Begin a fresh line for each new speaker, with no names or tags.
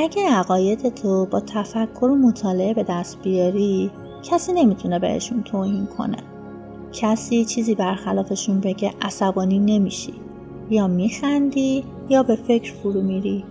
اگه عقاید تو با تفکر و مطالعه به دست بیاری کسی نمی‌تونه بهشون توهین کنه. کسی چیزی برخلافشون بگه عصبانی نمیشی. یا میخندی یا به فکر فرو میری.